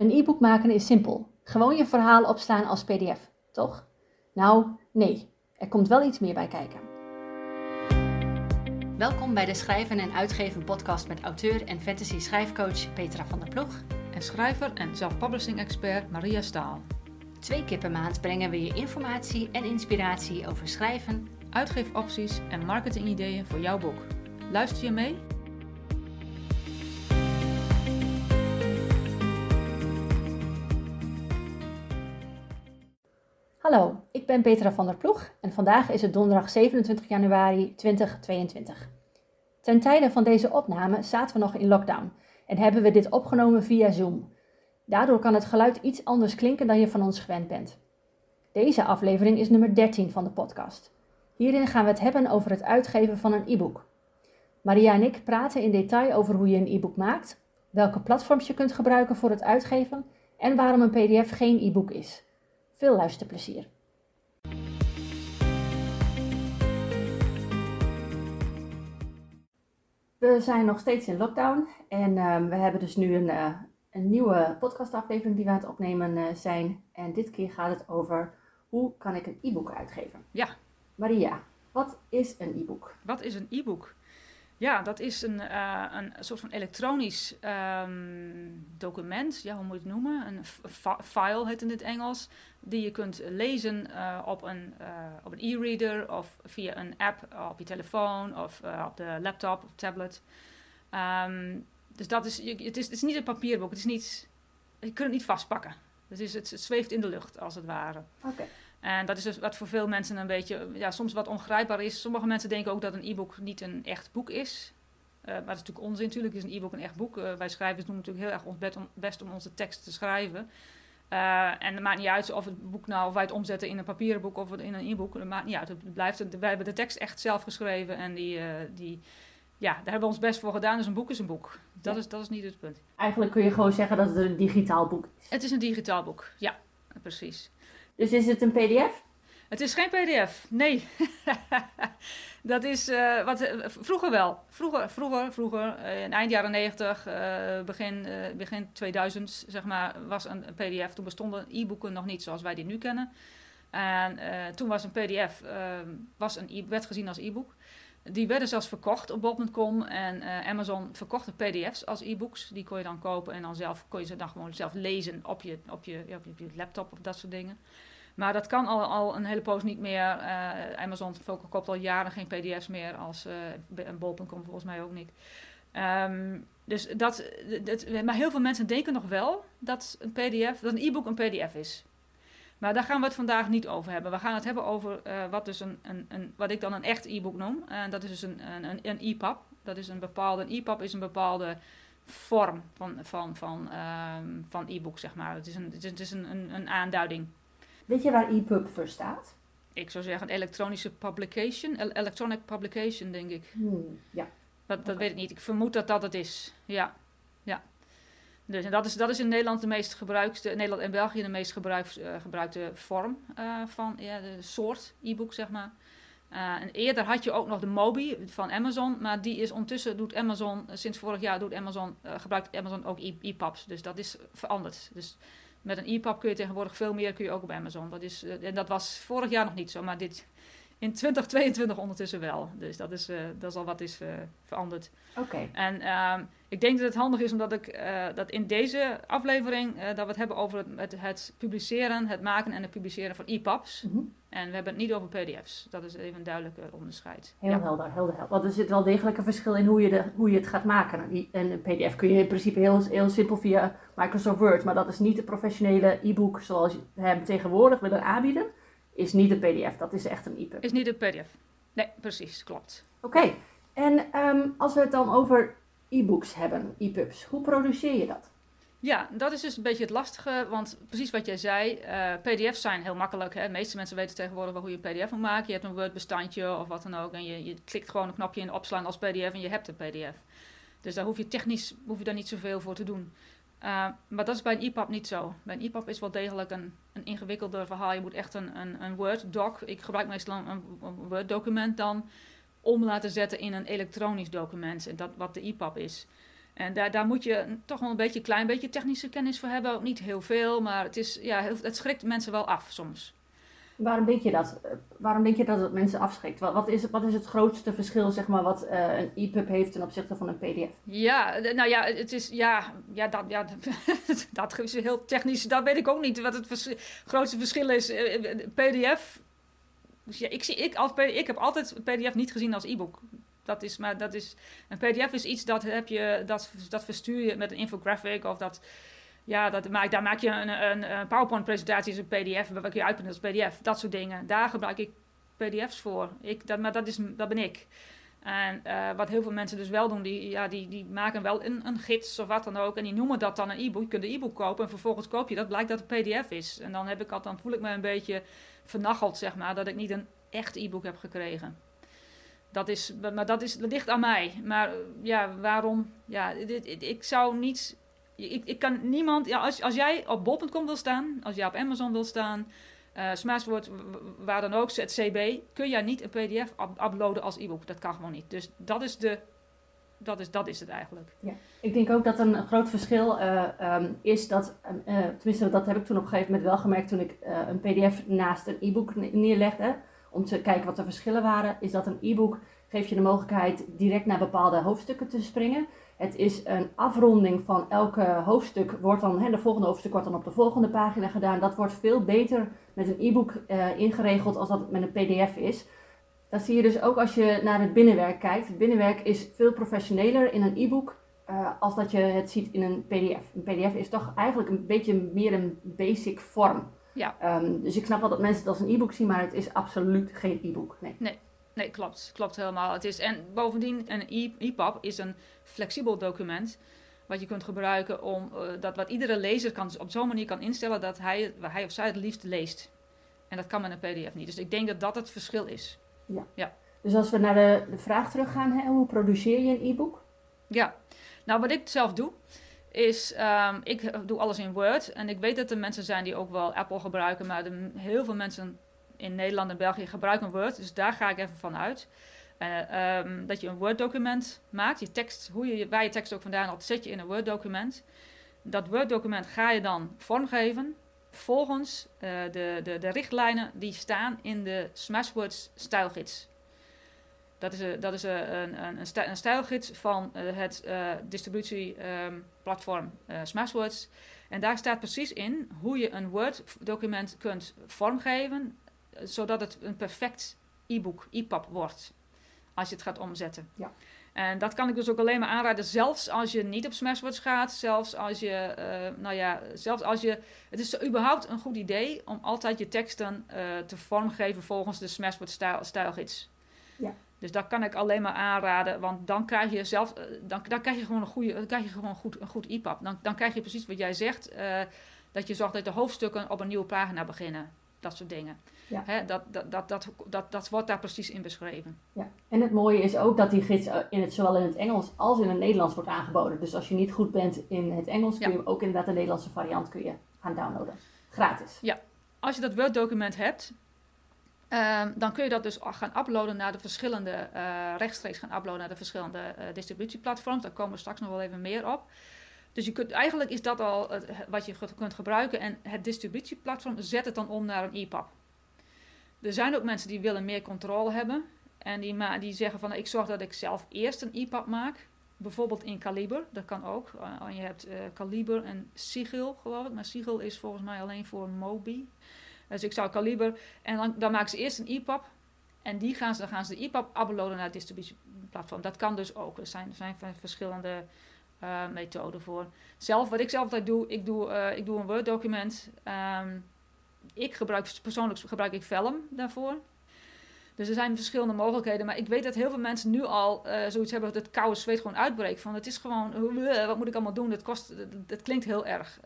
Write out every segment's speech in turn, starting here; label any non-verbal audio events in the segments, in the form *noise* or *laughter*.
Een e-book maken is simpel. Gewoon je verhaal opslaan als PDF, toch? Nou, nee. Er komt wel iets meer bij kijken. Welkom bij de Schrijven en Uitgeven podcast met auteur en fantasy schrijfcoach Petra van der Ploeg. En schrijver en self-publishing expert Maria Staal. Twee keer per maand brengen we je informatie en inspiratie over schrijven, uitgeefopties en marketingideeën voor jouw boek. Luister je mee? Hallo, ik ben Petra van der Ploeg en vandaag is het donderdag 27 januari 2022. Ten tijde van deze opname zaten we nog in lockdown en hebben we dit opgenomen via Zoom. Daardoor kan het geluid iets anders klinken dan je van ons gewend bent. Deze aflevering is nummer 13 van de podcast. Hierin gaan we het hebben over het uitgeven van een e-book. Maria en ik praten in detail over hoe je een e-book maakt, welke platforms je kunt gebruiken voor het uitgeven en waarom een PDF geen e-book is. Veel luisterplezier. We zijn nog steeds in lockdown en uh, we hebben dus nu een, uh, een nieuwe podcastaflevering die we aan het opnemen uh, zijn. En dit keer gaat het over hoe kan ik een e-book uitgeven. Ja. Maria, wat is een e-book? Wat is een e-book? Ja, dat is een, uh, een soort van elektronisch um, document, ja, hoe moet je het noemen? Een file heet in het Engels, die je kunt lezen uh, op een e-reader of via een app op je telefoon of op de laptop of tablet. Um, dus dat is, het is, het is niet een papierboek, het is niet, je kunt het niet vastpakken. Het, is, het, het zweeft in de lucht, als het ware. Oké. En dat is dus wat voor veel mensen een beetje, ja, soms wat ongrijpbaar is. Sommige mensen denken ook dat een e-book niet een echt boek is. Uh, maar dat is natuurlijk onzin. Natuurlijk is een e-book een echt boek. Uh, wij schrijvers doen natuurlijk heel erg ons best om, best om onze teksten te schrijven. Uh, en het maakt niet uit of het boek nou, of wij het omzetten in een papieren boek of in een e-book. Dat maakt niet uit. Het blijft, wij hebben de tekst echt zelf geschreven en die, die, ja, daar hebben we ons best voor gedaan. Dus een boek is een boek. Dat, ja. is, dat is niet het punt. Eigenlijk kun je gewoon zeggen dat het een digitaal boek is. Het is een digitaal boek, ja, precies. Dus is het een pdf? Het is geen pdf, nee. *laughs* dat is uh, wat, uh, vroeger wel. Vroeger, vroeger, vroeger uh, in eind jaren 90, begin, begin 2000, zeg maar, was een, pdf. Toen bestonden e-boeken nog niet zoals wij die nu kennen. En toen was een pdf, was een e werd gezien als e-book. Die werden zelfs verkocht op bol.com en Amazon verkochte pdf's als e-books. Die kon je dan kopen en dan zelf kon je ze dan gewoon zelf lezen op je, op je, op je laptop of dat soort dingen. Maar dat kan al, al een hele poos niet meer. Uh, Amazon koopt al jaren geen PDF's meer als uh, bol.com volgens mij ook niet. Um, dus dat, dat, maar heel veel mensen denken nog wel dat een PDF, dat een e-book een PDF is. Maar daar gaan we het vandaag niet over hebben. We gaan het hebben over uh, wat, dus een, een, een, wat ik dan een echt e-book noem. En dat is dus een, een, een e-pub. Dat is een bepaalde, een e-pub is een bepaalde vorm van, van, van, um, van e-book, zeg maar. Het is een, het is een, een, een aanduiding. Weet je waar EPUB voor staat? Ik zou zeggen elektronische publication, electronic publication, denk ik. Hmm, ja. Dat, dat okay. weet ik niet. Ik vermoed dat dat het is. Ja, ja. Dus en dat is, dat is in Nederland de meest gebruikte, Nederland en België de meest gebruik, uh, gebruikte vorm uh, van ja, de soort e-book, zeg maar. Uh, en eerder had je ook nog de Mobi van Amazon, maar die is ondertussen doet Amazon, sinds vorig jaar doet Amazon, gebruikt Amazon ook e-pubs. Dus dat is veranderd. Dus met een e-pub kun je tegenwoordig veel meer kun je ook op Amazon. Dat is, uh, en dat was vorig jaar nog niet zo, maar dit in 2022 ondertussen wel. Dus dat is, uh, dat is al wat is uh, veranderd. Oké. Okay. En uh, ik denk dat het handig is omdat ik dat in deze aflevering dat we het hebben over het, het, het, publiceren, het maken en het publiceren van e-pubs. Mm -hmm. En we hebben het niet over PDF's. Dat is even een duidelijke onderscheid. Heel ja. helder, heel helder. Want er zit wel degelijk een verschil in hoe je, de, hoe je het gaat maken. En een PDF kun je in principe heel, heel simpel via Microsoft Word, maar dat is niet de professionele e-book zoals we hem tegenwoordig willen aanbieden. Is niet een PDF, dat is echt een e-pub. Is niet een PDF. Nee, precies, klopt. Oké, okay. en um, als we het dan over e-books hebben, e-pubs, hoe produceer je dat? Ja, dat is dus een beetje het lastige, want precies wat jij zei, uh, pdf's zijn heel makkelijk. Hè? De meeste mensen weten tegenwoordig wel hoe je een pdf moet maken. Je hebt een Word bestandje of wat dan ook en je, je klikt gewoon een knopje in opslaan als pdf en je hebt een pdf. Dus daar hoef je technisch hoef je daar niet zoveel voor te doen. Uh, maar dat is bij een EPUB niet zo. Bij een EPUB is wel degelijk een, een ingewikkelder verhaal. Je moet echt een, een, een Word-doc, ik gebruik meestal een, Word-document dan, om laten zetten in een elektronisch document, en dat wat de EPUB is. En daar, daar moet je toch wel een beetje klein beetje technische kennis voor hebben. Ook niet heel veel, maar het, is, ja, het schrikt mensen wel af soms. Waarom denk je dat? Waarom denk je dat het mensen afschrikt? Wat, wat, is, wat is het grootste verschil, zeg maar, wat uh, een EPUB heeft ten opzichte van een PDF? Ja, nou ja, het is, ja, ja, dat, ja, *laughs* dat is heel technisch, dat weet ik ook niet wat het grootste verschil is. Uh, PDF, ja, ik, zie, ik, als, ik heb altijd PDF niet gezien als e-book. Dat is, maar dat is, een PDF is iets dat heb je, dat, dat verstuur je met een infographic of dat ja, dat maak, daar maak je een, een, een PowerPoint-presentatie, een PDF, wat je uitprint als PDF, dat soort dingen. Daar gebruik ik PDF's voor. Ik, dat, maar dat, is, dat ben ik. En uh, wat heel veel mensen dus wel doen, die, ja, die, die maken wel een, een gids of wat dan ook. En die noemen dat dan een e-book. Je kunt een e-book kopen en vervolgens koop je dat. Blijkt dat het PDF is. En dan, heb ik al, dan voel ik me een beetje vernacheld, zeg maar, dat ik niet een echt e-book heb gekregen. Dat, is, maar dat, is, ligt aan mij. Maar ja, waarom? Ja, dit, ik zou niet ik, ik kan niemand, ja, als, als jij op bol.com wil staan, als jij op Amazon wil staan, uh, waar dan ook, het CB, kun jij niet een PDF uploaden als e-book. Dat kan gewoon niet. Dus dat is, de, dat is, dat is het eigenlijk. Ja. Ik denk ook dat een groot verschil uh, um, is dat, uh, tenminste dat heb ik toen op een gegeven moment wel gemerkt toen ik een PDF naast een e-book neerlegde, om te kijken wat de verschillen waren, is dat een e-book geeft je de mogelijkheid direct naar bepaalde hoofdstukken te springen. Het is een afronding van elke hoofdstuk. Wordt dan, hè, de volgende hoofdstuk wordt dan op de volgende pagina gedaan. Dat wordt veel beter met een e-book uh, ingeregeld als dat met een pdf is. Dat zie je dus ook als je naar het binnenwerk kijkt. Het binnenwerk is veel professioneler in een e-book uh, als dat je het ziet in een pdf. Een pdf is toch eigenlijk een beetje meer een basic vorm. Ja. Um, dus ik snap wel dat mensen het als een e-book zien, maar het is absoluut geen e-book. Nee. nee. Nee, klopt. Klopt helemaal. Het is, en bovendien, een EPUB is een flexibel document. Wat je kunt gebruiken om uh, dat wat iedere lezer kan, op zo'n manier kan instellen dat hij, hij of zij het liefst leest. En dat kan met een PDF niet. Dus ik denk dat dat het verschil is. Ja. ja. Dus als we naar de, de vraag teruggaan, hè, hoe produceer je een e-book? Ja, nou wat ik zelf doe, is um, ik doe alles in Word. En ik weet dat er mensen zijn die ook wel Apple gebruiken, maar heel veel mensen in Nederland en België gebruiken Word. Dus daar ga ik even van uit. Uh, dat je een Word-document maakt. Je tekst, hoe je, waar je tekst ook vandaan haalt, zet je in een Word-document. Dat Word-document ga je dan vormgeven volgens uh, de, de, de richtlijnen die staan in de Smashwords stijlgids. Dat is, een, dat is een, een, een, stijlgids van uh, het uh, distributieplatform um, Smashwords. En daar staat precies in hoe je een Word-document kunt vormgeven zodat het een perfect e-book, e-pub wordt. Als je het gaat omzetten. Ja. En dat kan ik dus ook alleen maar aanraden, zelfs als je niet op Smashwords gaat, zelfs als je, uh, nou ja, zelfs als je, het is überhaupt een goed idee om altijd je teksten te vormgeven volgens de Smashwords stijl, stijlgids. Ja. Dus dat kan ik alleen maar aanraden, want dan krijg je zelf, uh, dan, dan krijg je gewoon een goede, dan krijg je gewoon goed, een goed e-pub. Dan, dan krijg je precies wat jij zegt, dat je zorgt dat de hoofdstukken op een nieuwe pagina beginnen dat soort dingen. Ja. Hè, dat, dat, dat, dat, dat, dat wordt daar precies in beschreven. Ja. En het mooie is ook dat die gids eh, in het, zowel in het Engels als in het Nederlands wordt aangeboden. Dus als je niet goed bent in het Engels, kun je hem ook inderdaad de Nederlandse variant kun je gaan downloaden. Gratis. Ja, als je dat Word-document hebt, um, dan kun je dat dus gaan uploaden naar de verschillende, uh, rechtstreeks gaan uploaden naar de verschillende uh, distributieplatforms. Daar komen we straks nog wel even meer op. Dus je kunt, eigenlijk is dat al wat je kunt gebruiken. En het distributieplatform zet het dan om naar een EPUB. Er zijn ook mensen die willen meer controle hebben. En die, die zeggen van ik zorg dat ik zelf eerst een EPUB maak. Bijvoorbeeld in Kaliber, dat kan ook. Uh, je hebt Kaliber en Sigil, geloof ik. Maar Sigil is volgens mij alleen voor Mobi. Dus ik zou Kaliber... En dan, dan maken ze eerst een EPUB. En die gaan ze, dan gaan ze de EPUB uploaden naar het distributieplatform. Dat kan dus ook. Er zijn, er zijn verschillende uh, methode voor. Zelf, wat ik zelf altijd doe, ik doe, uh, ik doe een Word-document. Um, ik gebruik persoonlijk gebruik ik Vellum daarvoor. Dus er zijn verschillende mogelijkheden. Maar ik weet dat heel veel mensen nu al uh, zoiets hebben dat het koude zweet gewoon uitbreekt. Van het is gewoon, wat moet ik allemaal doen? Dat, kost, dat, klinkt heel erg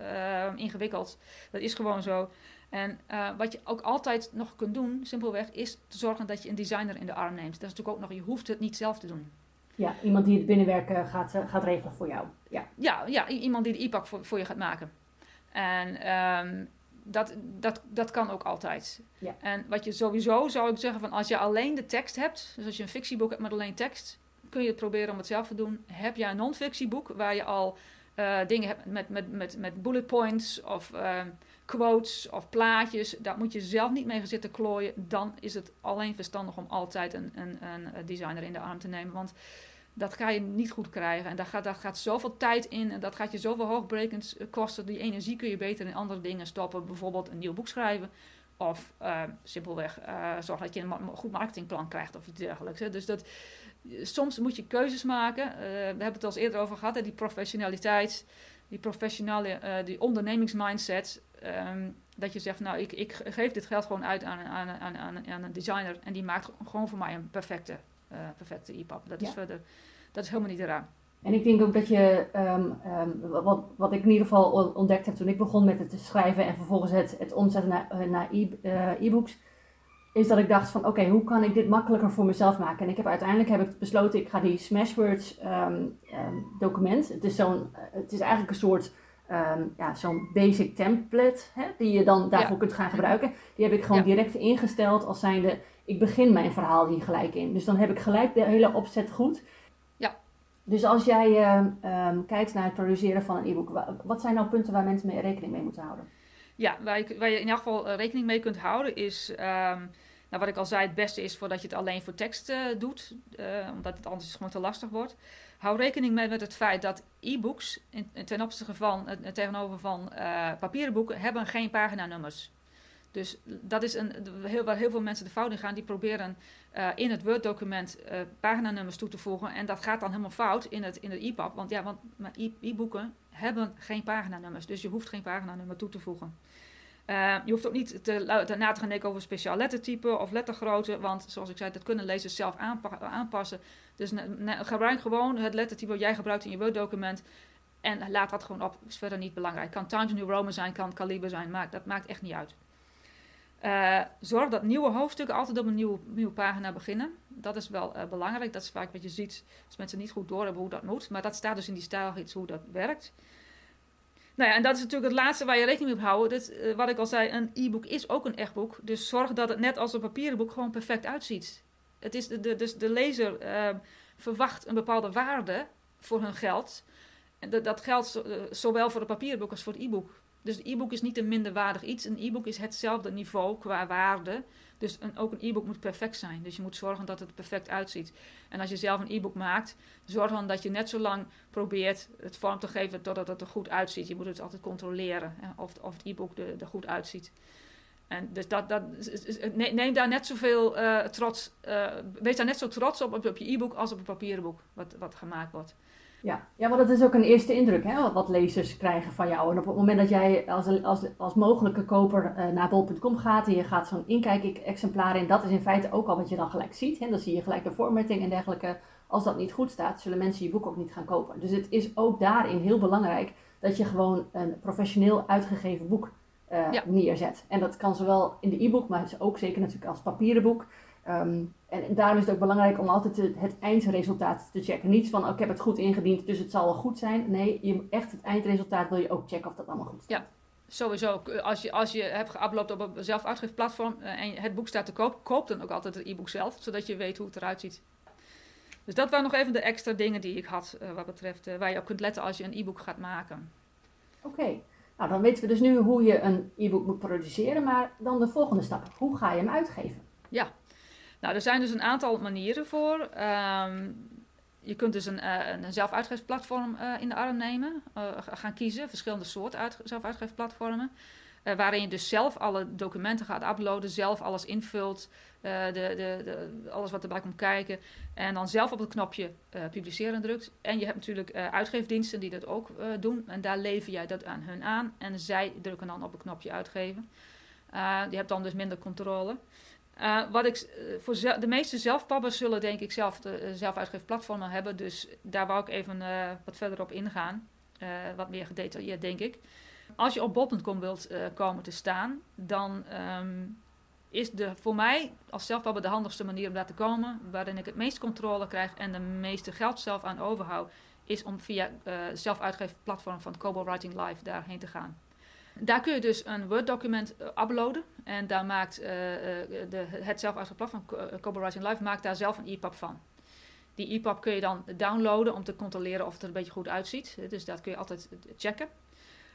ingewikkeld. Dat is gewoon zo. En wat je ook altijd nog kunt doen, simpelweg, is te zorgen dat je een designer in de arm neemt. Dat is natuurlijk ook nog, je hoeft het niet zelf te doen. Ja, iemand die het binnenwerken gaat, eh, gaat regelen voor jou. Ja, ja, ja iemand die de e-pak voor, voor je gaat maken. En um, dat, dat, dat kan ook altijd. Ja. En wat je sowieso zou ik zeggen, van als je alleen de tekst hebt, dus als je een fictieboek hebt met alleen tekst, kun je proberen om het zelf te doen. Heb jij een non-fictieboek waar je al dingen hebt met, met, met, met bullet points of quotes of plaatjes, daar moet je zelf niet mee zitten klooien. Dan is het alleen verstandig om altijd een, een, een designer in de arm te nemen. Want dat ga je niet goed krijgen. En daar gaat, daar gaat zoveel tijd in en dat gaat je zoveel hoogbrekend kosten. Die energie kun je beter in andere dingen stoppen. Bijvoorbeeld een nieuw boek schrijven. Of uh, simpelweg uh, zorgen dat je een goed marketingplan krijgt of iets dergelijks. Hè. Dus dat, soms moet je keuzes maken. Uh, we hebben het al eens eerder over gehad. Hè, die professionaliteit, die professionele, die ondernemingsmindset. Um, dat je zegt, nou, ik, ik geef dit geld gewoon uit aan, aan, aan, aan, een designer. En die maakt gewoon voor mij een perfecte uh, perfecte EPUB. Dat, is verder, dat is helemaal niet eraan. En ik denk ook dat je, um, um, wat, wat ik in ieder geval ontdekt heb toen ik begon met het te schrijven en vervolgens het, het omzetten naar, naar e-books, is dat ik dacht van oké, hoe kan ik dit makkelijker voor mezelf maken? En ik heb uiteindelijk heb ik besloten, ik ga die Smashwords um, document, het is, zo'n, het is eigenlijk een soort ja, zo'n basic template hè, die je dan daarvoor kunt gaan gebruiken. Die heb ik gewoon direct ingesteld als zijnde ik begin mijn verhaal hier gelijk in. Dus dan heb ik gelijk de hele opzet goed. Ja. Dus als jij kijkt naar het produceren van een e-book, wat zijn nou punten waar mensen mee rekening mee moeten houden? Ja, waar je, waar je in ieder geval eh, rekening mee kunt houden is, um, nou wat ik al zei, het beste is voordat je het alleen voor tekst uh, doet, uh, omdat het anders gewoon te lastig wordt. Hou rekening mee met het feit dat e-books ten opzichte van, tegenover van papieren boeken, hebben geen paginanummers. Dus dat is een, waar heel veel mensen de fout in gaan. Die proberen in het Word-document paginanummers toe te voegen. En dat gaat dan helemaal fout in het, in het EPUB. Want ja, want e-boeken hebben geen paginanummers. Dus je hoeft geen paginanummer toe te voegen. Uh, je hoeft ook niet te, te, na te gaan denken over speciaal lettertype of lettergrootte. Want zoals ik zei, dat kunnen lezers zelf aanpa aanpassen. Dus gebruik gewoon het lettertype wat jij gebruikt in je Word-document. En laat dat gewoon op. is verder niet belangrijk. Kan Times New Roman zijn, kan kaliber zijn. Maar dat maakt echt niet uit. Uh, zorg dat nieuwe hoofdstukken altijd op een nieuwe, nieuwe pagina beginnen. Dat is wel uh, belangrijk. Dat is vaak wat je ziet als mensen niet goed doorhebben hoe dat moet. Maar dat staat dus in die stijlgids hoe dat werkt. Nou ja, en dat is natuurlijk het laatste waar je rekening mee moet houden. Uh, wat ik al zei, een e-book is ook een echt boek. Dus zorg dat het net als een papieren boek gewoon perfect uitziet. Het is de, de, dus de lezer verwacht een bepaalde waarde voor hun geld. En dat, dat geldt zowel voor het papieren boek als voor het e-book. Dus een e-book is niet een minderwaardig iets. Een e-book is hetzelfde niveau qua waarde. Dus een, ook een e-book moet perfect zijn. Dus je moet zorgen dat het er perfect uitziet. En als je zelf een e-book maakt, zorg dan dat je net zo lang probeert het vorm te geven totdat het er goed uitziet. Je moet het altijd controleren hè, of, of het e-book er, goed uitziet. En dus dat, dat, neem daar net zoveel uh, trots, uh, wees daar net zo trots op op, op je e-book als op een papieren boek wat, wat gemaakt wordt. Ja. ja, want dat is ook een eerste indruk hè, wat lezers krijgen van jou. En op het moment dat jij als, als, als mogelijke koper uh, naar bol.com gaat en je gaat zo'n inkijk-exemplaar in, dat is in feite ook al wat je dan gelijk ziet. Hè. Dan zie je gelijk de formatting en dergelijke. Als dat niet goed staat, zullen mensen je boek ook niet gaan kopen. Dus het is ook daarin heel belangrijk dat je gewoon een professioneel uitgegeven boek uh, neerzet. En dat kan zowel in de e-book, maar ook zeker natuurlijk als papieren boek. Um, en, daarom is het ook belangrijk om altijd het eindresultaat te checken. Niet van, oh, ik heb het goed ingediend, dus het zal wel goed zijn. Nee, je, echt het eindresultaat wil je ook checken of dat allemaal goed is. Ja, sowieso. Als je, als je hebt geüpload op een zelfuitgeefplatform uh, en het boek staat te koop, koop dan ook altijd het e-book zelf, zodat je weet hoe het eruit ziet. Dus dat waren nog even de extra dingen die ik had uh, wat betreft uh, waar je op kunt letten als je een e-book gaat maken. Oké, nou dan weten we dus nu hoe je een e-book moet produceren, maar dan de volgende stap. Hoe ga je hem uitgeven? Ja, nou, er zijn dus een aantal manieren voor. Um, je kunt dus een, uh, een zelfuitgeefplatform uh, in de arm nemen, uh, gaan kiezen, verschillende soorten uit, waarin je dus zelf alle documenten gaat uploaden, zelf alles invult, de, de, de, alles wat erbij komt kijken. En dan zelf op het knopje publiceren drukt. En je hebt natuurlijk uitgeefdiensten die dat ook doen. En daar lever jij dat aan hun aan. En zij drukken dan op het knopje uitgeven. je hebt dan dus minder controle. Uh, wat ik, eh, voor de meeste zelfpabbers zullen denk ik zelf de uh, platformen hebben. Dus daar wou ik even wat verder op ingaan. wat meer gedetailleerd denk ik. Als je op bol.com wilt komen te staan, dan um, is de, voor mij als zelfpabber de handigste manier om daar te komen. Waarin ik het meest controle krijg en de meeste geld zelf aan overhoud. Is om via uh, platform van Kobo Writing Live daarheen te gaan. Daar kun je dus een Word-document uh, uploaden. En daar maakt uh, de, het zelf platform, Live, maakt daar zelf een EPUB van. Die EPUB kun je dan downloaden om te controleren of het er een beetje goed uitziet. Dus dat kun je altijd checken.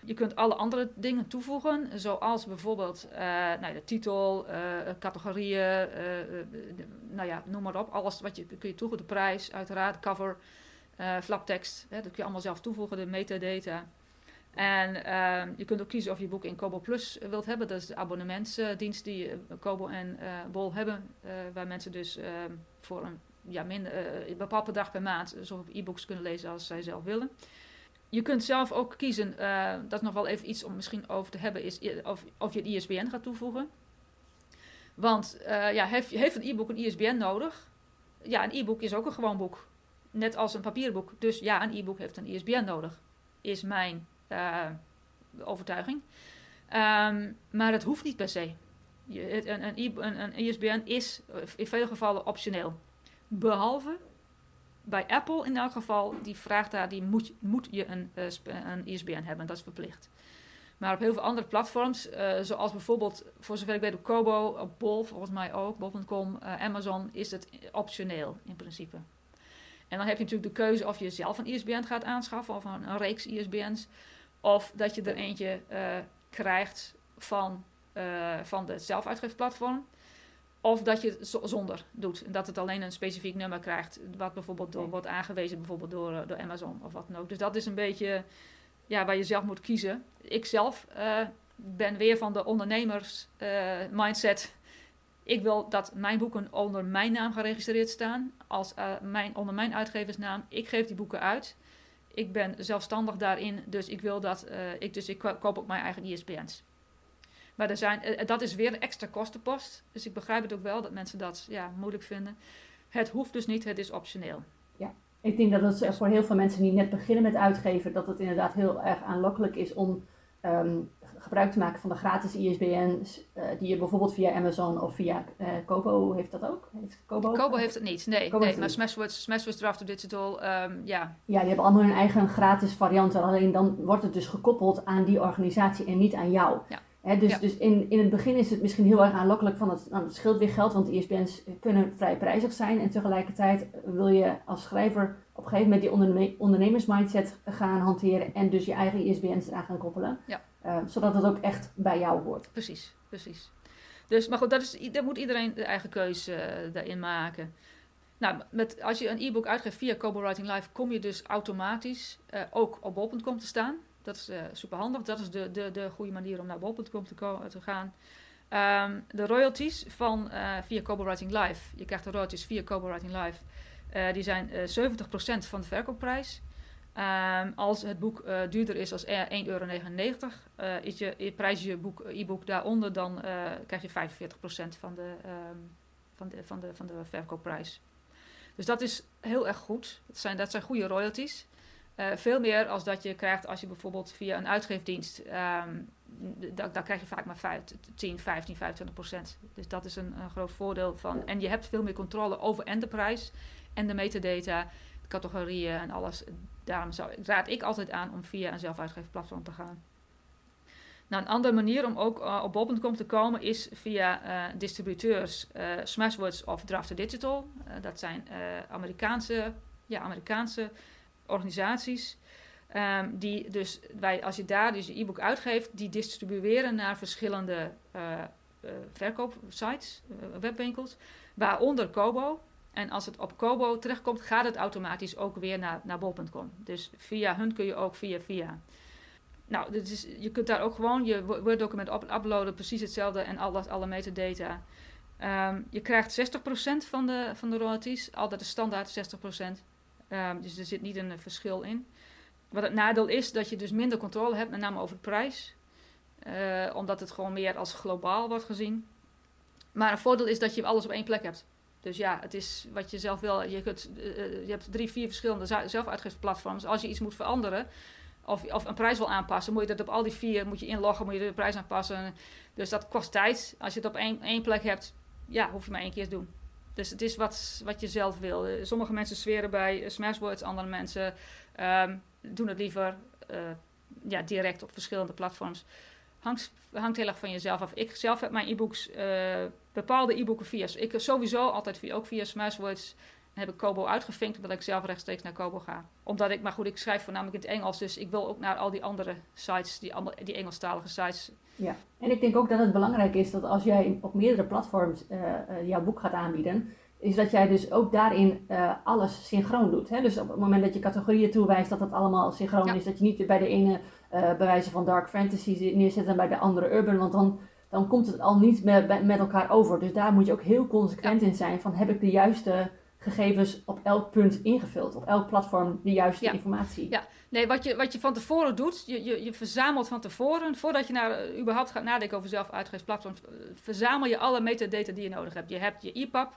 Je kunt alle andere dingen toevoegen, zoals bijvoorbeeld nou, de titel, categorieën, nou ja, noem maar op. Alles wat je kun je toevoegen, de prijs, uiteraard, cover, flaptekst. Dat kun je allemaal zelf toevoegen, de metadata. En ehm, je kunt ook kiezen of je boek in Kobo Plus wilt hebben. Dat is de abonnementsdienst die Kobo en Bol hebben. waar mensen dus ehm, voor een, ja, minder, per maand zoveel e-books kunnen lezen als zij zelf willen. Je kunt zelf ook kiezen, dat is nog wel even iets om misschien over te hebben, is of, of je het ISBN gaat toevoegen. Want ja, heeft, heeft een e-book een ISBN nodig? Ja, een e-book is ook een gewoon boek. Net als een papierboek. Dus ja, een e-book heeft een ISBN nodig. Is mijn uh, overtuiging. Um, maar het hoeft niet per se. Een, een, een, ISBN is in vele gevallen optioneel. Behalve bij Apple in elk geval, die vraagt daar, die moet, moet je een, uh, een ISBN hebben, dat is verplicht. Maar op heel veel andere platforms, zoals bijvoorbeeld, voor zover ik weet, op Kobo, op Bol, volgens mij ook, bol.com, Amazon, is het optioneel in principe. En dan heb je natuurlijk de keuze of je zelf een ISBN gaat aanschaffen, of een reeks ISBN's, of dat je er eentje krijgt van, van de zelfuitgeefplatform. Of dat je het zonder doet. En dat het alleen een specifiek nummer krijgt. Wat bijvoorbeeld door, wordt aangewezen bijvoorbeeld door, eh, door Amazon of wat dan ook. Dus dat is een beetje ja, waar je zelf moet kiezen. Ik zelf uh, ben weer van de ondernemers mindset. Ik wil dat mijn boeken onder mijn naam geregistreerd staan. Als, mijn, onder mijn uitgeversnaam. Ik geef die boeken uit. Ik ben zelfstandig daarin. Dus ik wil dat. ik, dus ik koop ook mijn eigen ISBN's. Maar er zijn, eh, dat is weer een extra kostenpost. Dus ik begrijp het ook wel dat mensen dat ja, moeilijk vinden. Het hoeft dus niet, het is optioneel. Ja, ik denk dat het voor heel veel mensen die net beginnen met uitgeven, dat het inderdaad heel erg aanlokkelijk is om ehm, gebruik te maken van de gratis ISBN's, uh, die je bijvoorbeeld via Amazon of via uh, Kobo heeft dat ook? Heeft Kobo? Kobo heeft het niet, nee. nee maar Smashwords, Smashwords Draft Digital, um, ja. Ja, die hebben allemaal hun eigen gratis varianten, alleen dan wordt het dus gekoppeld aan die organisatie en niet aan jou. Ja dus dus in, in het begin is het misschien heel erg aanlokkelijk van het, nou, het scheelt weer geld, want ISBN's kunnen vrij prijzig zijn. En tegelijkertijd wil je als schrijver op een gegeven moment die onderne ondernemersmindset gaan hanteren en dus je eigen ISBN's eraan gaan koppelen. Ja. Uh, zodat het ook echt bij jou hoort. Precies, precies. Dus, maar goed, dat, is, dat moet iedereen de eigen keuze uh, daarin maken. Nou, met, als je een e-book uitgeeft via Kobo Writing Live, kom je dus automatisch uh, ook op bol.com te staan. Dat is uh, super handig. Dat is de, de, de goede manier om naar bol.com te, gaan. Um, de royalties van via Writing Live. Je krijgt de royalties via Kobo Writing Live. Die zijn 70% van de verkoopprijs. Um, als het boek duurder is als 1,99 euro, is je, prijs je boek, e-book daaronder, dan krijg je 45% van de, um, van, de, van, de, van de verkoopprijs. Dus dat is heel erg goed. Dat zijn, dat zijn goede royalties. Veel meer als dat je krijgt als je bijvoorbeeld via een uitgeefdienst, um, daar krijg je vaak maar 5, 10, 15, 25 procent. Dus dat is een, een, groot voordeel van. En je hebt veel meer controle over en de prijs en de metadata, de categorieën en alles. Daarom zou, raad ik altijd aan om via een zelfuitgeefplatform te gaan. Nou, een andere manier om ook uh, op bol.com te komen is via uh, distributeurs Smashwords of Drafter Digital. dat zijn Amerikaanse, ja, Amerikaanse organisaties. Um, die dus wij, als je daar dus je e-book uitgeeft, die distribueren naar verschillende verkoopsites, webwinkels, waaronder Kobo. En als het op Kobo terechtkomt, gaat het automatisch ook weer naar, naar bol.com. Dus via hun kun je ook via via. Nou, dus je kunt daar ook gewoon je Word-document op uploaden, precies hetzelfde en al dat, alle metadata. Um, je krijgt 60% van de, van de royalties, altijd de standaard 60%. Um, dus er zit niet een verschil in. Wat het nadeel is, dat je dus minder controle hebt, met name over de prijs. Uh, omdat het gewoon meer als globaal wordt gezien. Maar een voordeel is dat je alles op één plek hebt. Dus ja, het is wat je zelf wil. Je, kunt, uh, je hebt drie, vier verschillende zelfuitgeefplatforms. Als je iets moet veranderen, of, of een prijs wil aanpassen, moet je dat op al die vier moet je inloggen, moet je de prijs aanpassen. Dus dat kost tijd. Als je het op één, één plek hebt, ja, hoef je maar één keer te doen. Dus het is wat, wat je zelf wil. Eh, sommige mensen zweren bij eh, Smashwords, andere mensen um, doen het liever ja, direct op verschillende platforms. Hangt, hangt heel erg van jezelf af. Ik zelf heb mijn e-books, uh, bepaalde e-boeken via. Ik sowieso altijd via, ook via Smashwords heb ik Kobo uitgevinkt, omdat ik zelf rechtstreeks naar Kobo ga. Omdat ik, maar goed, ik schrijf voornamelijk in het Engels, dus ik wil ook naar al die andere sites, die, die Engelstalige sites. Ja, en ik denk ook dat het belangrijk is dat als jij op meerdere platforms uh, jouw boek gaat aanbieden, is dat jij dus ook daarin uh, alles synchroon doet. Hè? Dus op het moment dat je categorieën toewijst, dat dat allemaal synchroon is. Dat je niet bij de ene uh, bij wijze van dark fantasy neerzet en bij de andere urban, want dan, dan komt het al niet met, met elkaar over. Dus daar moet je ook heel consequent in zijn van heb ik de juiste gegevens op elk punt ingevuld, op elk platform de juiste informatie. Ja, nee, wat je, wat je van tevoren doet, je, je, je verzamelt van tevoren, voordat je naar, überhaupt gaat nadenken over zelf uitgeefsplatforms, verzamel je alle metadata die je nodig hebt. Je hebt je EPUB,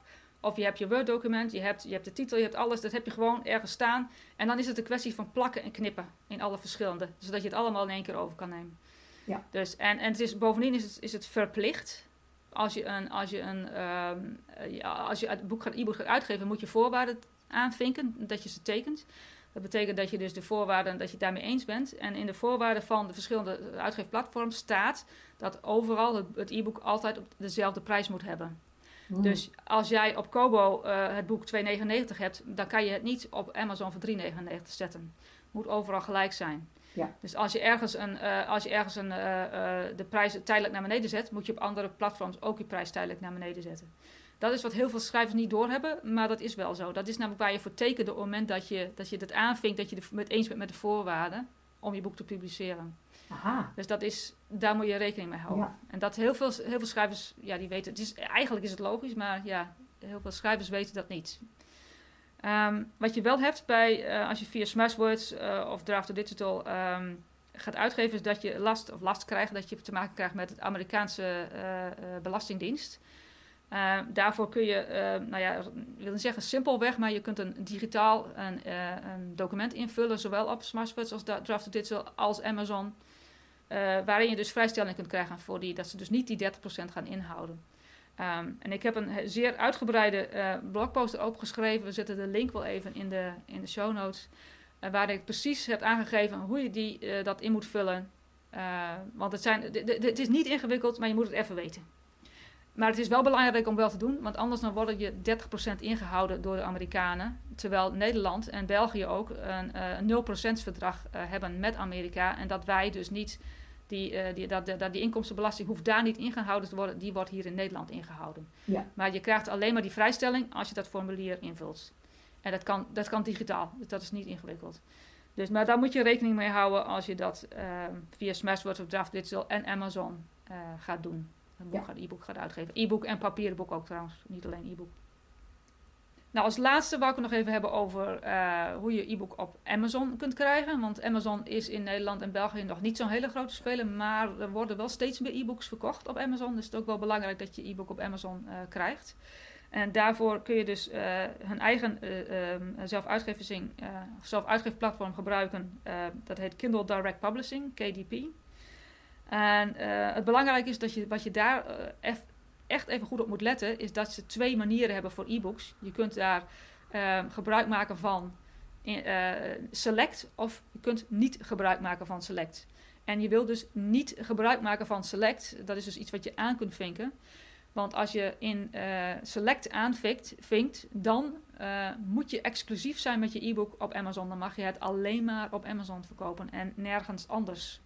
of je hebt je Word-document, je hebt, je hebt de titel, je hebt alles. Dat heb je gewoon ergens staan. En dan is het een kwestie van plakken en knippen in alle verschillende. Zodat je het allemaal in één keer over kan nemen. Ja. Dus, en, en het is, bovendien is het, is het verplicht. Als je een, als je een um, ja, als je het boek gaat, e-book gaat uitgeven, moet je voorwaarden aanvinken dat je ze tekent. Dat betekent dat je dus de voorwaarden, dat je het daarmee eens bent. En in de voorwaarden van de verschillende uitgeefplatforms staat dat overal het e-book altijd op dezelfde prijs moet hebben. Dus als jij op Kobo uh, het boek 2,99 hebt, dan kan je het niet op Amazon voor 3,99 zetten. Moet overal gelijk zijn. Ja. Dus als je ergens, een, uh, als je ergens een, uh, de prijs tijdelijk naar beneden zet, moet je op andere platforms ook je prijs tijdelijk naar beneden zetten. Dat is wat heel veel schrijvers niet doorhebben, maar dat is wel zo. Dat is namelijk waar je voor tekent op het moment dat je, dat je het aanvinkt, dat je het eens bent met de voorwaarden om je boek te publiceren. Aha. Dus dat is, daar moet je rekening mee houden. En dat heel veel, heel veel schrijvers, ja, die weten, het is, eigenlijk is het logisch, maar ja, heel veel schrijvers weten dat niet. Um, wat je wel hebt bij, uh, als je via Smashwords uh, of Draft Digital um, gaat uitgeven, is dat je last of last krijgt, dat je te maken krijgt met het Amerikaanse uh, Belastingdienst. Uh, daarvoor kun je, nou ja, ik wil niet zeggen simpelweg, maar je kunt een digitaal een, een document invullen, zowel op Smartwords als Draft Digital als Amazon. Uh, waarin je dus vrijstelling kunt krijgen voor die, dat ze dus niet die 30% gaan inhouden. Um, en ik heb een zeer uitgebreide uh, blogpost opgeschreven. We zetten de link wel even in de, in de show notes. Uh, waar ik precies heb aangegeven hoe je die, dat in moet vullen. want het, zijn, het is niet ingewikkeld, maar je moet het even weten. Maar het is wel belangrijk om wel te doen, want anders dan worden je 30% ingehouden door de Amerikanen. Terwijl Nederland en België ook een, een 0% verdrag hebben met Amerika. En dat wij dus niet die, uh, die, dat, dat, die inkomstenbelasting hoeft daar niet ingehouden te worden, die wordt hier in Nederland ingehouden. Ja. Maar je krijgt alleen maar die vrijstelling als je dat formulier invult. En dat kan, dat kan digitaal, dus dat is niet ingewikkeld. Dus, maar daar moet je rekening mee houden als je dat uh, via Smashwords of Draft Digital en Amazon uh, gaat doen. Een boek ja. e-book gaat uitgeven. E-book en papieren boek ook trouwens, niet alleen e-book. Nou, als laatste wou ik het nog even hebben over uh, hoe je e-book op Amazon kunt krijgen. Want Amazon is in Nederland en België nog niet zo'n hele grote speler. Maar er worden wel steeds meer e-books verkocht op Amazon. Dus het is ook wel belangrijk dat je e-book op Amazon uh, krijgt. En daarvoor kun je dus uh, hun eigen um, zelf-uitgeefplatform gebruiken. dat heet Kindle Direct Publishing, KDP. En het belangrijke is dat je wat je daar echt even goed op moet letten, is dat ze twee manieren hebben voor e-books. Je kunt daar uh, gebruik maken van uh, Select of je kunt niet gebruik maken van Select. En je wil dus niet gebruik maken van Select. Dat is dus iets wat je aan kunt vinken. Want als je in uh, Select aanvinkt, vinkt, dan uh, moet je exclusief zijn met je e-book op Amazon. Dan mag je het alleen maar op Amazon verkopen en nergens anders.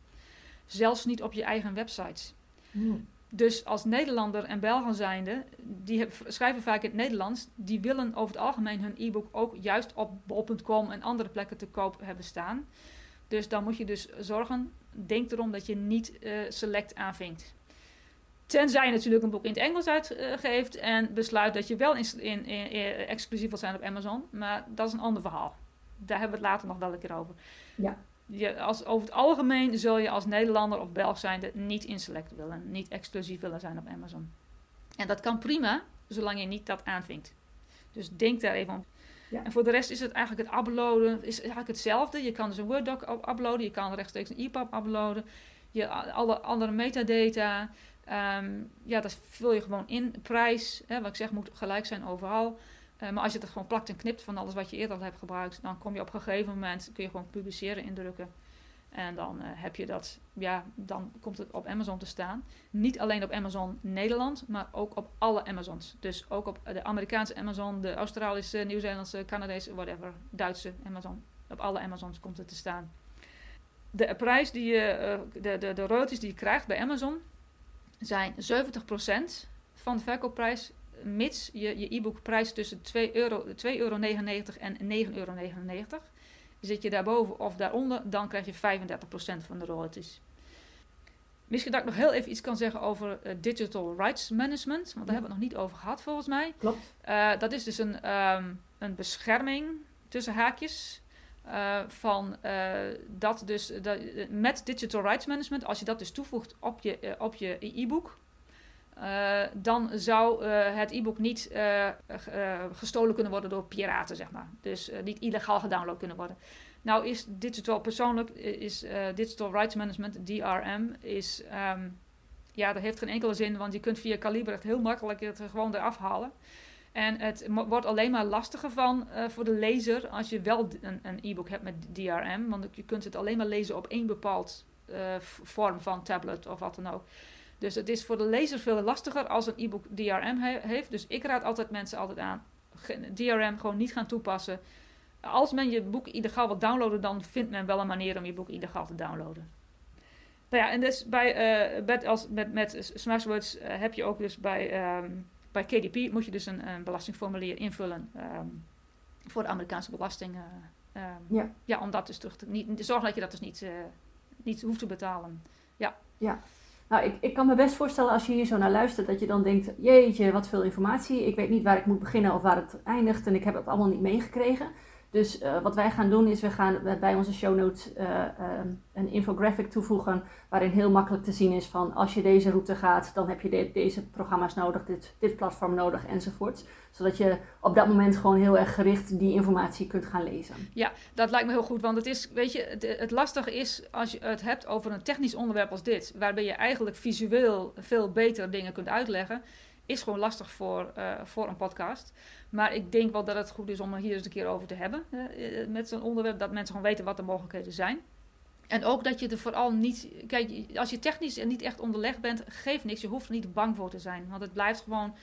Zelfs niet op je eigen website. Hmm. Dus als Nederlander en Belgen zijnde, die schrijven vaak in het Nederlands, die willen over het algemeen hun e-book ook juist op bol.com en andere plekken te koop hebben staan. Dus dan moet je dus zorgen, denk erom dat je niet uh, select aanvinkt. Tenzij je natuurlijk een boek in het Engels uitgeeft en besluit dat je wel in, in, exclusief wil zijn op Amazon. Maar dat is een ander verhaal. Daar hebben we het later nog wel een keer over. Ja je, als, over het algemeen zul je als Nederlander of Belg zijnde niet in select willen, niet exclusief willen zijn op Amazon. En dat kan prima, zolang je niet dat aanvinkt. Dus denk daar even om. Ja. En voor de rest is het eigenlijk het uploaden, is eigenlijk hetzelfde. Je kan dus een Word-doc uploaden, je kan rechtstreeks een EPUB uploaden, je, alle andere metadata. Um, ja, dat vul je gewoon in. Prijs, hè, wat ik zeg, moet gelijk zijn overal. Uh, maar als je het gewoon plakt en knipt van alles wat je eerder al hebt gebruikt, dan kom je op een gegeven moment, kun je gewoon publiceren indrukken. En dan heb je dat, ja, dan komt het op Amazon te staan. Niet alleen op Amazon Nederland, maar ook op alle Amazons. Dus ook op de Amerikaanse Amazon, de Australische, Nieuw-Zeelandse, Canadese, whatever, Duitse Amazon. Op alle Amazons komt het te staan. De prijs die je, de, de, de royalties die je krijgt bij Amazon zijn 70% van de verkoopprijs, mits je je e-book prijs tussen 2,99 euro, 2 euro en 9,99 euro. Zit je daarboven of daaronder, dan krijg je 35% van de royalties. Misschien dat ik nog heel even iets kan zeggen over uh, digital rights management, want daar hebben we het nog niet over gehad volgens mij. Klopt. Uh, dat is dus een, um, een bescherming tussen haakjes uh, van dat dus dat, met digital rights management, als je dat dus toevoegt op je op je e-book, uh, dan zou uh, het e-book niet uh, gestolen kunnen worden door piraten, zeg maar. Dus niet illegaal gedownload kunnen worden. Nou is digital persoonlijk, is Digital Rights Management, DRM, is, um, ja, dat heeft geen enkele zin, want je kunt via Calibre echt heel makkelijk het gewoon eraf halen. En het wordt alleen maar lastiger van voor de lezer als je wel een e-book hebt met DRM, want je kunt het alleen maar lezen op één bepaald vorm van tablet of wat dan ook. Dus het is voor de lezer veel lastiger als een e-book DRM heeft. Dus ik raad altijd mensen altijd aan DRM gewoon niet gaan toepassen. Als men je boek illegaal wil downloaden, dan vindt men wel een manier om je boek illegaal te downloaden. Nou ja, en dus bij, uh, met, als, met, met Smashwords uh, heb je ook dus bij, um, bij KDP moet je dus een, een belastingformulier invullen um, voor de Amerikaanse belasting. Uh, um, ja. ja, om dat dus terug te, niet, zorg dat je dat dus niet, niet hoeft te betalen. Ja. Ja, nou, ik, ik kan me best voorstellen als je hier zo naar luistert, dat je dan denkt, jeetje, wat veel informatie. Ik weet niet waar ik moet beginnen of waar het eindigt en ik heb het allemaal niet meegekregen. Dus uh, wat wij gaan doen is, we gaan bij onze show notes uh, uh, een infographic toevoegen waarin heel makkelijk te zien is van als je deze route gaat, dan heb je de, deze programma's nodig, dit, dit platform nodig enzovoort. Zodat je op dat moment gewoon heel erg gericht die informatie kunt gaan lezen. Ja, dat lijkt me heel goed, want het is, weet je, het, het lastige is als je het hebt over een technisch onderwerp als dit, waarbij je eigenlijk visueel veel beter dingen kunt uitleggen is gewoon lastig voor, uh, voor een podcast. Maar ik denk wel dat het goed is om er hier eens een keer over te hebben. Uh, met zo'n onderwerp, dat mensen gewoon weten wat de mogelijkheden zijn. En ook dat je er vooral niet. Kijk, als je technisch en niet echt onderlegd bent, geef niks. Je hoeft er niet bang voor te zijn. Want het blijft gewoon.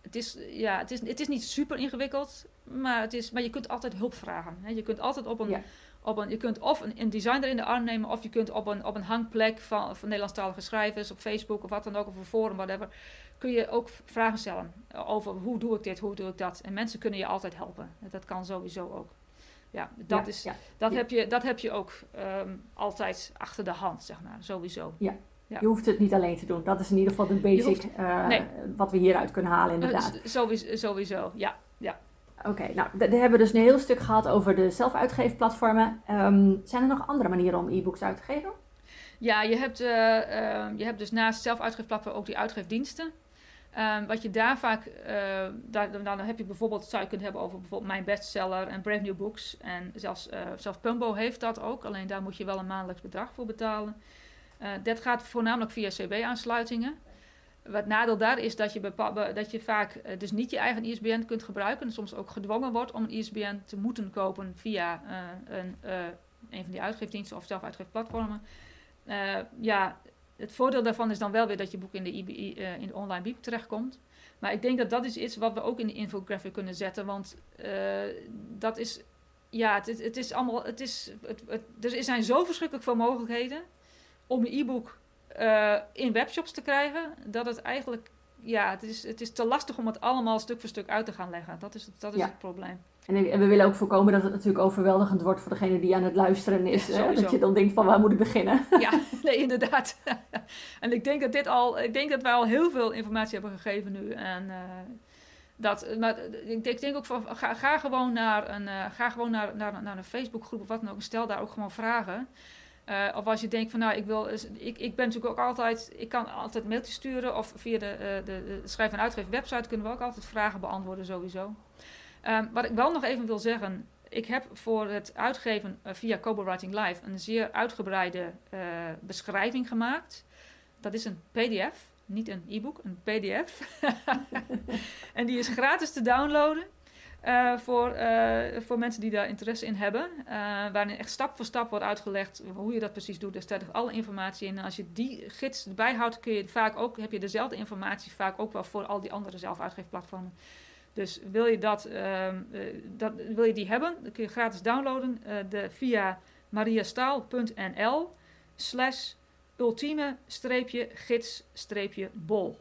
Het is, ja, het is, het is niet super ingewikkeld, maar, het is, maar je kunt altijd hulp vragen. Hè. Je kunt altijd op een, ja. op een. Je kunt of een, een designer in de arm nemen, of je kunt op een, op een hangplek van, van Nederlandstalige schrijvers, op Facebook of wat dan ook, of een forum, whatever kun je ook vragen stellen over hoe doe ik dit, hoe doe ik dat. En mensen kunnen je altijd helpen. Dat kan sowieso ook. Ja, dat, is, Dat, Heb je, dat heb je ook um, altijd achter de hand, zeg maar, sowieso. Ja. Ja. Je hoeft het niet alleen te doen. Dat is in ieder geval de basic hoeft, uh, nee. wat we hieruit kunnen halen, inderdaad. Uh, sowieso, sowieso, ja. ja. Oké, okay, nou, we hebben dus een heel stuk gehad over de zelfuitgeefplatformen. Um, zijn er nog andere manieren om e-books uit te geven? Ja, je hebt, uh, je hebt dus naast zelfuitgeefplatformen ook die uitgeefdiensten. Um, wat je daar vaak, uh, daar, dan heb je bijvoorbeeld, zou je kunnen hebben over bijvoorbeeld mijn bestseller en Brave New Books. En zelfs, uh, zelfs Pumbo heeft dat ook, alleen daar moet je wel een maandelijks bedrag voor betalen. Uh, dat gaat voornamelijk via CB-aansluitingen. Wat nadeel daar is dat je, dat je vaak dus niet je eigen ISBN kunt gebruiken. En soms ook gedwongen wordt om een ISBN te moeten kopen via een, een van die uitgeefdiensten of zelfuitgeefplatformen. ja, het voordeel daarvan is dan wel weer dat je boek in de, uh, in de online bieb terechtkomt. Maar ik denk dat dat is iets wat we ook in de infographic kunnen zetten. Want uh, dat is, ja, het, het is allemaal, het is, het, het, er zijn zo verschrikkelijk veel mogelijkheden om je e-book uh, in webshops te krijgen, dat het eigenlijk, ja, het is, het is te lastig om het allemaal stuk voor stuk uit te gaan leggen. Dat is, dat is ja. het probleem. En, we willen ook voorkomen dat het natuurlijk overweldigend wordt voor degene die aan het luisteren is. Ja, dat je dan denkt van waar moet ik beginnen? Ja, *laughs* nee, inderdaad. *laughs* en ik denk dat dit al, ik denk dat wij al heel veel informatie hebben gegeven nu. En uh, dat, maar ik, ik denk ook van ga, ga gewoon naar een, uh, ga gewoon naar, naar, naar een Facebookgroep of wat dan ook. En stel daar ook gewoon vragen. Uh, of als je denkt van nou, ik wil. Ik, ik ben natuurlijk ook altijd. Ik kan altijd mailtjes sturen. Of via de, de, de schrijf- en uitgeef website kunnen we ook altijd vragen beantwoorden sowieso. Um, wat ik wel nog even wil zeggen. Ik heb voor het uitgeven uh, via Kobo Writing Live een zeer uitgebreide uh, beschrijving gemaakt. Dat is een PDF, niet een e-book, een PDF. *laughs* en die is gratis te downloaden. Uh, voor, voor mensen die daar interesse in hebben. Uh, waarin echt stap voor stap wordt uitgelegd hoe je dat precies doet. Daar staat alle informatie in. En als je die gids erbij houdt, kun je vaak ook, heb je dezelfde informatie vaak ook wel voor al die andere zelfuitgeefplatformen. Dus wil je, dat, ehm, dat, wil je die hebben, dan kun je gratis downloaden de, via mariastaal.nl slash ultieme-gids-bol.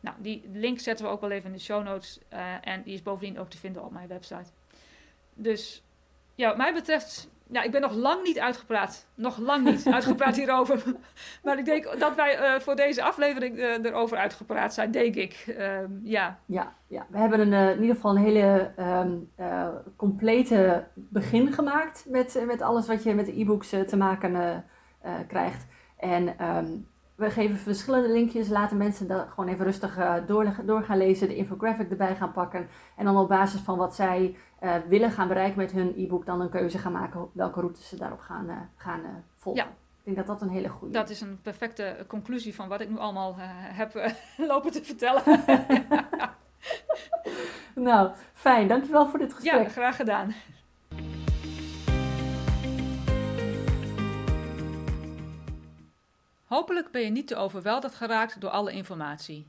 Nou, die link zetten we ook wel even in de show notes. Uh, en die is bovendien ook te vinden op mijn website. Dus ja, wat mij betreft, ja, ik ben nog lang niet uitgepraat. Nog lang niet *laughs* uitgepraat hierover. *laughs* maar ik denk dat wij uh, voor deze aflevering uh, erover uitgepraat zijn, denk ik. Ehm, ja. Ja, ja, we hebben een, in ieder geval een hele um, complete begin gemaakt met, met alles wat je met de e-books te maken krijgt. En um, we geven verschillende linkjes, laten mensen dat gewoon even rustig uh, door, door, gaan lezen, de infographic erbij gaan pakken. En dan op basis van wat zij uh, willen gaan bereiken met hun e-book, dan een keuze gaan maken welke routes ze daarop gaan, uh, gaan volgen. Ja. Ik denk dat dat een hele goede Dat is een perfecte conclusie van wat ik nu allemaal heb *laughs* lopen te vertellen. *laughs* nou, fijn. Dankjewel voor dit gesprek. Ja, graag gedaan. Hopelijk ben je niet te overweldigd geraakt door alle informatie.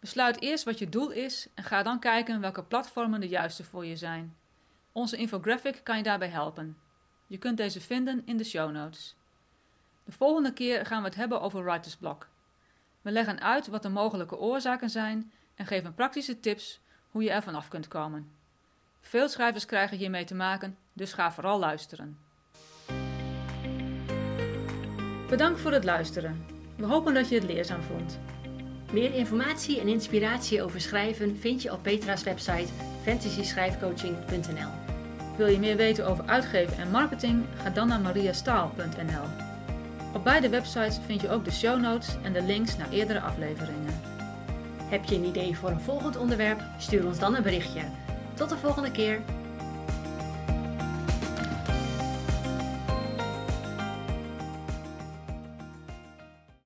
Besluit eerst wat je doel is en ga dan kijken welke platformen de juiste voor je zijn. Onze infographic kan je daarbij helpen. Je kunt deze vinden in de show notes. De volgende keer gaan we het hebben over writer's block. We leggen uit wat de mogelijke oorzaken zijn en geven praktische tips hoe je er vanaf kunt komen. Veel schrijvers krijgen hiermee te maken, dus ga vooral luisteren. Bedankt voor het luisteren. We hopen dat je het leerzaam vond. Meer informatie en inspiratie over schrijven vind je op Petra's website fantasyschrijfcoaching.nl. Wil je meer weten over uitgeven en marketing? Ga dan naar mariastaal.nl. Op beide websites vind je ook de show notes en de links naar eerdere afleveringen. Heb je een idee voor een volgend onderwerp? Stuur ons dan een berichtje. Tot de volgende keer!